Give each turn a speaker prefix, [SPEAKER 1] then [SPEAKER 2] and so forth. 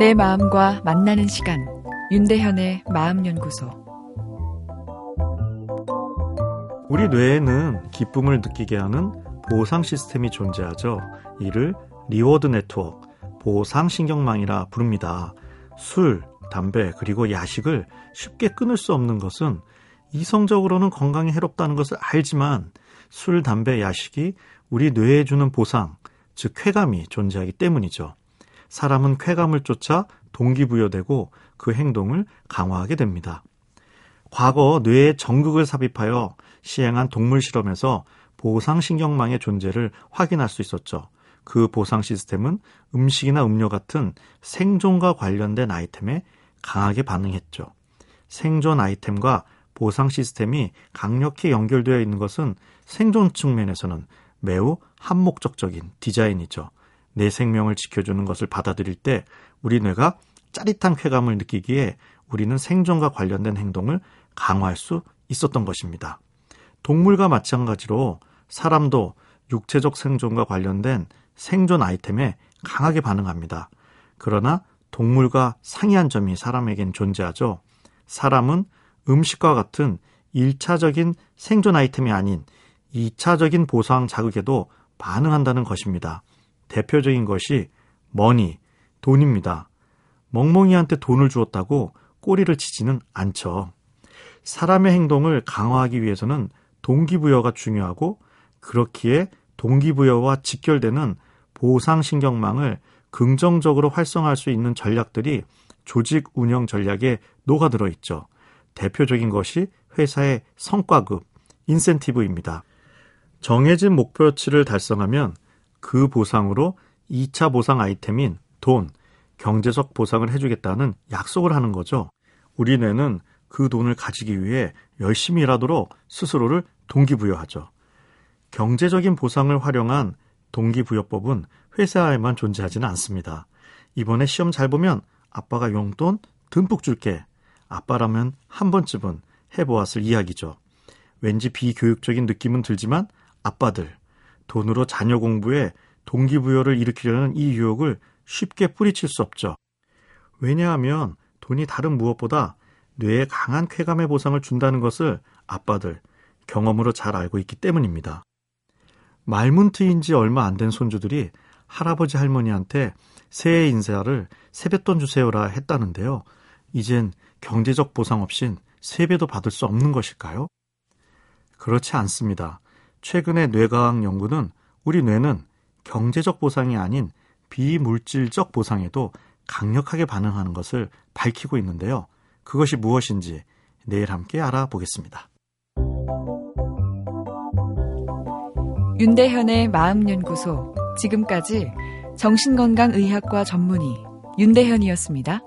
[SPEAKER 1] 내 마음과 만나는 시간 윤대현의 마음연구소
[SPEAKER 2] 우리 뇌에는 기쁨을 느끼게 하는 보상 시스템이 존재하죠. 이를 reward network, 보상 신경망이라 부릅니다. 술, 담배, 그리고 야식을 쉽게 끊을 수 없는 것은 이성적으로는 건강에 해롭다는 것을 알지만 술, 담배, 야식이 우리 뇌에 주는 보상, 즉 쾌감이 존재하기 때문이죠. 사람은 쾌감을 쫓아 동기부여되고 그 행동을 강화하게 됩니다. 과거 뇌에 정극을 삽입하여 시행한 동물 실험에서 보상신경망의 존재를 확인할 수 있었죠. 그 보상 시스템은 음식이나 음료 같은 생존과 관련된 아이템에 강하게 반응했죠. 생존 아이템과 보상 시스템이 강력히 연결되어 있는 것은 생존 측면에서는 매우 한목적적인 디자인이죠. 내 생명을 지켜주는 것을 받아들일 때 우리 뇌가 짜릿한 쾌감을 느끼기에 우리는 생존과 관련된 행동을 강화할 수 있었던 것입니다. 동물과 마찬가지로 사람도 육체적 생존과 관련된 생존 아이템에 강하게 반응합니다. 그러나 동물과 상이한 점이 사람에겐 존재하죠. 사람은 음식과 같은 1차적인 생존 아이템이 아닌 2차적인 보상 자극에도 반응한다는 것입니다. 대표적인 것이 머니, 돈입니다. 멍멍이한테 돈을 주었다고 꼬리를 치지는 않죠. 사람의 행동을 강화하기 위해서는 동기부여가 중요하고 그렇기에 동기부여와 직결되는 보상신경망을 긍정적으로 활성화할 수 있는 전략들이 조직 운영 전략에 녹아들어 있죠. 대표적인 것이 회사의 성과급, 인센티브입니다. 정해진 목표치를 달성하면 그 보상으로 2차 보상 아이템인 돈, 경제적 보상을 해주겠다는 약속을 하는 거죠. 우리 뇌는 그 돈을 가지기 위해 열심히 일하도록 스스로를 동기부여하죠. 경제적인 보상을 활용한 동기부여법은 회사에만 존재하지는 않습니다. 이번에 시험 잘 보면 아빠가 용돈 듬뿍 줄게. 아빠라면 한 번쯤은 해보았을 이야기죠. 왠지 비교육적인 느낌은 들지만 아빠들, 돈으로 자녀 공부에 동기부여를 일으키려는 이 유혹을 쉽게 뿌리칠 수 없죠. 왜냐하면 돈이 다른 무엇보다 뇌에 강한 쾌감의 보상을 준다는 것을 아빠들 경험으로 잘 알고 있기 때문입니다. 말문트인 지 얼마 안 된 손주들이 할아버지 할머니한테 새해 인사를 세뱃돈 주세요라 했다는데요. 이젠 경제적 보상 없인 세배도 받을 수 없는 것일까요? 그렇지 않습니다. 최근의 뇌과학 연구는 우리 뇌는 경제적 보상이 아닌 비물질적 보상에도 강력하게 반응하는 것을 밝히고 있는데요. 그것이 무엇인지 내일 함께 알아보겠습니다.
[SPEAKER 1] 윤대현의 마음연구소. 지금까지 정신건강의학과 전문의 윤대현이었습니다.